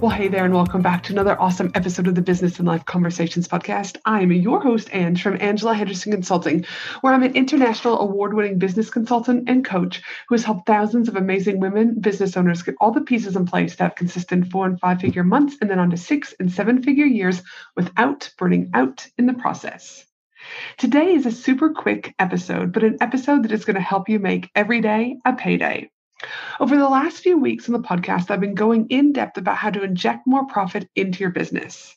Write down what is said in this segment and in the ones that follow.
Well, hey there, and welcome back to another awesome episode of the Business and Life Conversations podcast. I'm your host, Ange, from Angela Henderson Consulting, where I'm an international award winning business consultant and coach who has helped thousands of amazing women business owners get all the pieces in place to have consistent four and five figure months and then on to six and seven figure years without burning out in the process. Today is a super quick episode, but an episode that is going to help you make every day a payday. Over the last few weeks on the podcast, I've been going in depth about how to inject more profit into your business.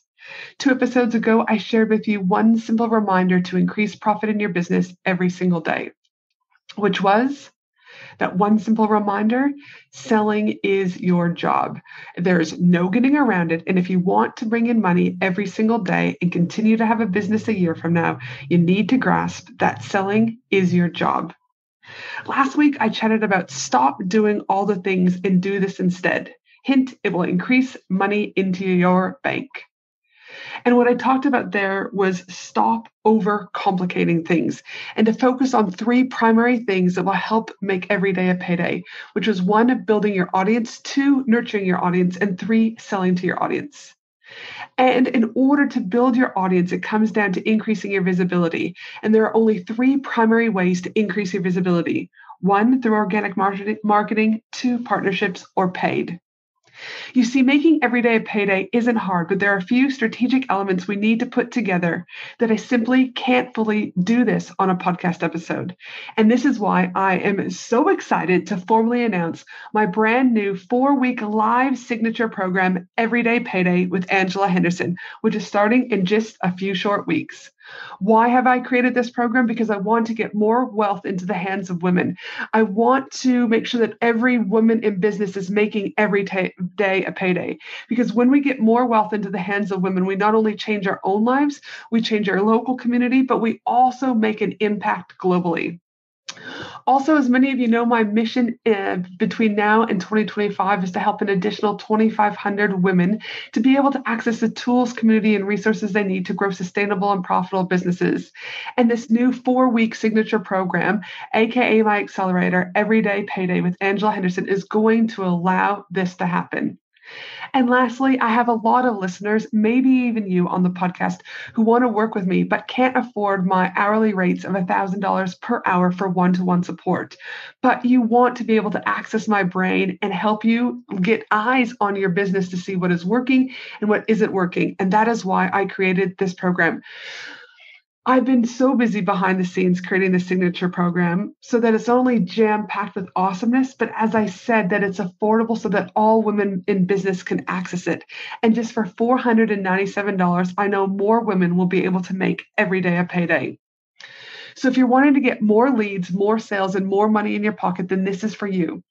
Two episodes ago, I shared with you one simple reminder to increase profit in your business every single day, which was that one simple reminder selling is your job. There's no getting around it. And if you want to bring in money every single day and continue to have a business a year from now, you need to grasp that selling is your job. Last week, I chatted about stop doing all the things and do this instead. Hint, it will increase money into your bank. And what I talked about there was stop over complicating things and to focus on three primary things that will help make every day a payday, which was one, building your audience, two, nurturing your audience, and three, selling to your audience. And in order to build your audience, it comes down to increasing your visibility. And there are only three primary ways to increase your visibility one, through organic marketing, two, partnerships, or paid. You see, making everyday a payday isn't hard, but there are a few strategic elements we need to put together that I simply can't fully do this on a podcast episode. And this is why I am so excited to formally announce my brand new four week live signature program, Everyday Payday with Angela Henderson, which is starting in just a few short weeks. Why have I created this program? Because I want to get more wealth into the hands of women. I want to make sure that every woman in business is making every t- day a payday. Because when we get more wealth into the hands of women, we not only change our own lives, we change our local community, but we also make an impact globally. Also, as many of you know, my mission uh, between now and 2025 is to help an additional 2,500 women to be able to access the tools, community, and resources they need to grow sustainable and profitable businesses. And this new four week signature program, AKA my accelerator, Everyday Payday with Angela Henderson, is going to allow this to happen. And lastly, I have a lot of listeners, maybe even you on the podcast, who want to work with me but can't afford my hourly rates of $1,000 per hour for one to one support. But you want to be able to access my brain and help you get eyes on your business to see what is working and what isn't working. And that is why I created this program. I've been so busy behind the scenes creating the signature program so that it's only jam packed with awesomeness, but as I said, that it's affordable so that all women in business can access it. And just for $497, I know more women will be able to make every day a payday. So if you're wanting to get more leads, more sales, and more money in your pocket, then this is for you.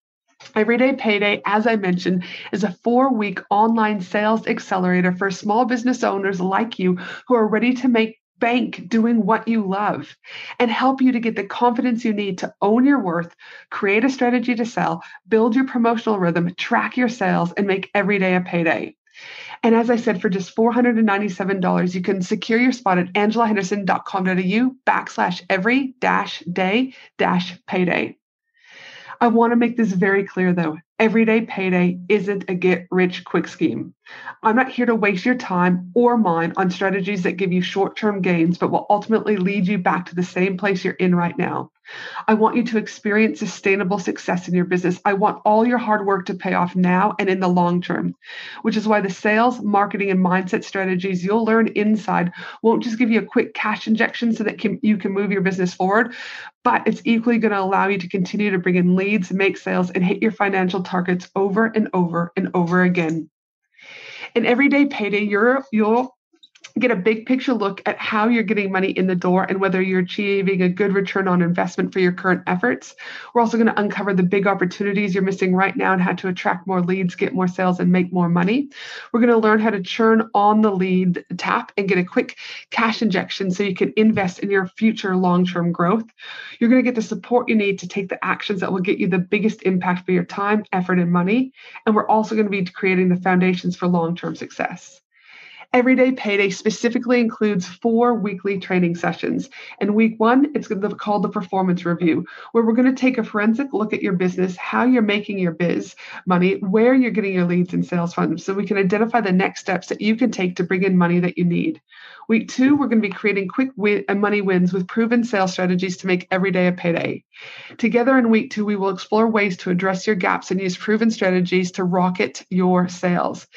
Everyday Payday, as I mentioned, is a four week online sales accelerator for small business owners like you who are ready to make bank doing what you love and help you to get the confidence you need to own your worth, create a strategy to sell, build your promotional rhythm, track your sales, and make every day a payday. And as I said, for just $497, you can secure your spot at angelahenderson.com.au backslash every dash day dash payday. I want to make this very clear though. Everyday payday isn't a get rich quick scheme. I'm not here to waste your time or mine on strategies that give you short term gains, but will ultimately lead you back to the same place you're in right now. I want you to experience sustainable success in your business. I want all your hard work to pay off now and in the long term, which is why the sales, marketing, and mindset strategies you'll learn inside won't just give you a quick cash injection so that can, you can move your business forward, but it's equally going to allow you to continue to bring in leads, make sales, and hit your financial targets over and over and over again. In everyday payday, you're, you'll get a big picture look at how you're getting money in the door and whether you're achieving a good return on investment for your current efforts. We're also going to uncover the big opportunities you're missing right now and how to attract more leads, get more sales, and make more money. We're going to learn how to churn on the lead tap and get a quick cash injection so you can invest in your future long term growth. You're going to get the support you need to take the actions that will get you the biggest impact for your time, effort, and money. And we're also going to be creating the foundations for long term success. Everyday Payday specifically includes four weekly training sessions. In week one, it's called the Performance Review, where we're going to take a forensic look at your business, how you're making your biz money, where you're getting your leads and sales from, so we can identify the next steps that you can take to bring in money that you need. Week two, we're going to be creating quick win- uh, money wins with proven sales strategies to make every day a payday. Together in week two, we will explore ways to address your gaps and use proven strategies to rocket your sales.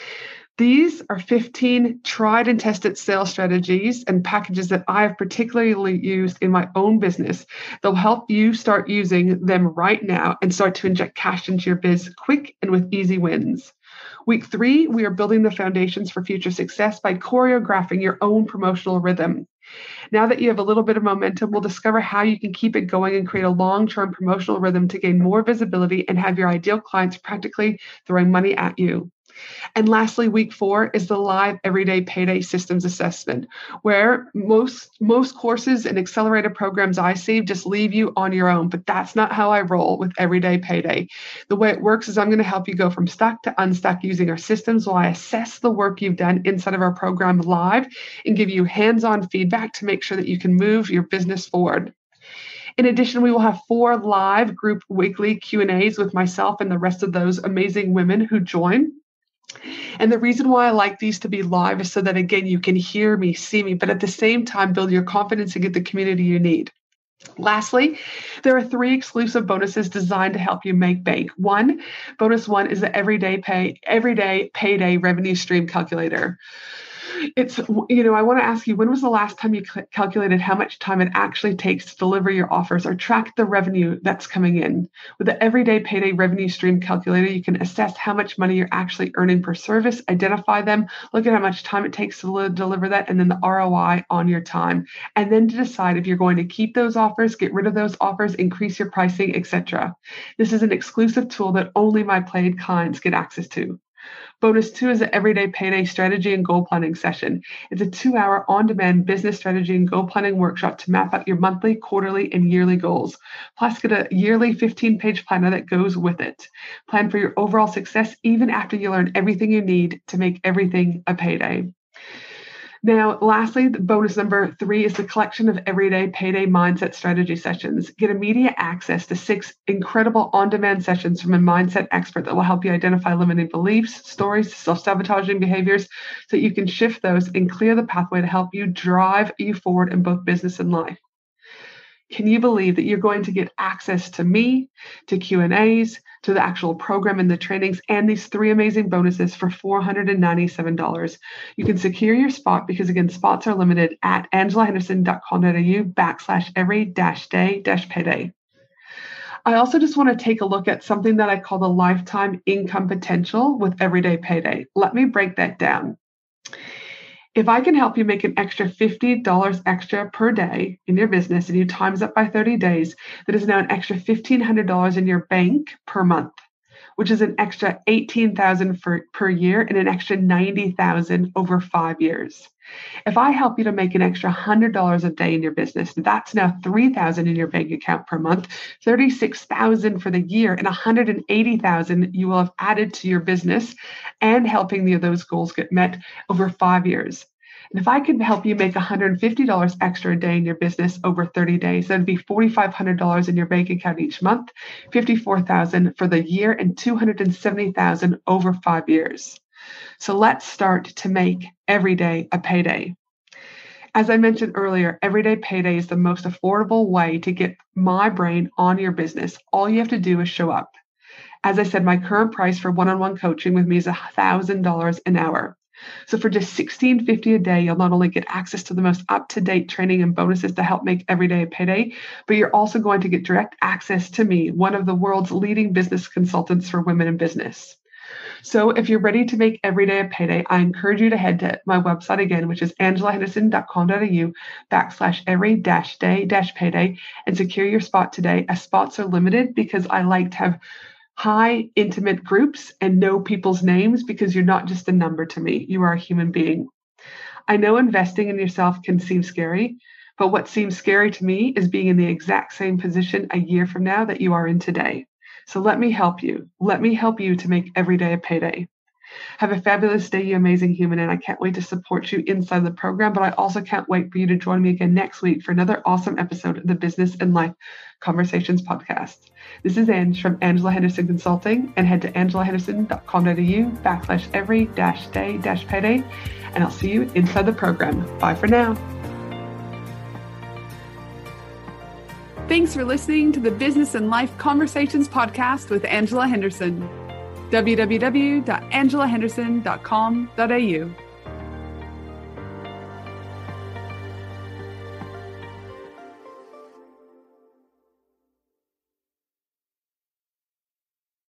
These are 15 tried and tested sales strategies and packages that I have particularly used in my own business. They'll help you start using them right now and start to inject cash into your biz quick and with easy wins. Week three, we are building the foundations for future success by choreographing your own promotional rhythm. Now that you have a little bit of momentum, we'll discover how you can keep it going and create a long term promotional rhythm to gain more visibility and have your ideal clients practically throwing money at you. And lastly, week four is the live everyday payday systems assessment, where most most courses and accelerator programs I see just leave you on your own. But that's not how I roll with everyday payday. The way it works is I'm going to help you go from stuck to unstuck using our systems while I assess the work you've done inside of our program live and give you hands-on feedback to make sure that you can move your business forward. In addition, we will have four live group weekly Q&As with myself and the rest of those amazing women who join. And the reason why I like these to be live is so that, again, you can hear me, see me, but at the same time, build your confidence and get the community you need. Lastly, there are three exclusive bonuses designed to help you make bank. One, bonus one is the everyday pay, everyday payday revenue stream calculator it's you know i want to ask you when was the last time you calculated how much time it actually takes to deliver your offers or track the revenue that's coming in? With the everyday payday revenue stream calculator you can assess how much money you're actually earning per service identify them look at how much time it takes to deliver that and then the roi on your time. And then to decide if you're going to keep those offers get rid of those offers increase your pricing etc this is an exclusive tool that only my paid clients get access to Bonus two is an everyday payday strategy and goal planning session. It's a two hour on demand business strategy and goal planning workshop to map out your monthly, quarterly, and yearly goals. Plus, get a yearly 15 page planner that goes with it. Plan for your overall success even after you learn everything you need to make everything a payday. Now, lastly, bonus number three is the collection of everyday payday mindset strategy sessions. Get immediate access to six incredible on demand sessions from a mindset expert that will help you identify limiting beliefs, stories, self sabotaging behaviors so you can shift those and clear the pathway to help you drive you forward in both business and life. Can you believe that you're going to get access to me, to Q&As, to the actual program and the trainings and these three amazing bonuses for $497. You can secure your spot because again, spots are limited at angelahenderson.com.au backslash every dash day dash payday. I also just want to take a look at something that I call the lifetime income potential with everyday payday. Let me break that down. If I can help you make an extra $50 extra per day in your business and you times up by 30 days, that is now an extra $1,500 in your bank per month, which is an extra 18,000 per year and an extra 90,000 over five years. If I help you to make an extra $100 a day in your business, that's now 3,000 in your bank account per month, 36,000 for the year, and 180,000 you will have added to your business and helping those goals get met over five years. And if I could help you make $150 extra a day in your business over 30 days, that'd be $4,500 in your bank account each month, 54,000 for the year, and 270,000 over five years. So let's start to make every day a payday. As I mentioned earlier, everyday payday is the most affordable way to get my brain on your business. All you have to do is show up. As I said, my current price for one on one coaching with me is $1,000 an hour. So for just $16.50 a day, you'll not only get access to the most up-to-date training and bonuses to help make every day a payday, but you're also going to get direct access to me, one of the world's leading business consultants for women in business. So if you're ready to make every day a payday, I encourage you to head to my website again, which is angelahenderson.com.au backslash every dash day dash payday and secure your spot today as spots are limited because I like to have high intimate groups and know people's names because you're not just a number to me. You are a human being. I know investing in yourself can seem scary, but what seems scary to me is being in the exact same position a year from now that you are in today. So let me help you. Let me help you to make every day a payday. Have a fabulous day, you amazing human, and I can't wait to support you inside the program. But I also can't wait for you to join me again next week for another awesome episode of the Business and Life Conversations podcast. This is Ange from Angela Henderson Consulting, and head to angelahenderson.com.au backslash every dash day dash payday, and I'll see you inside the program. Bye for now. Thanks for listening to the Business and Life Conversations podcast with Angela Henderson. www.angelahenderson.com.au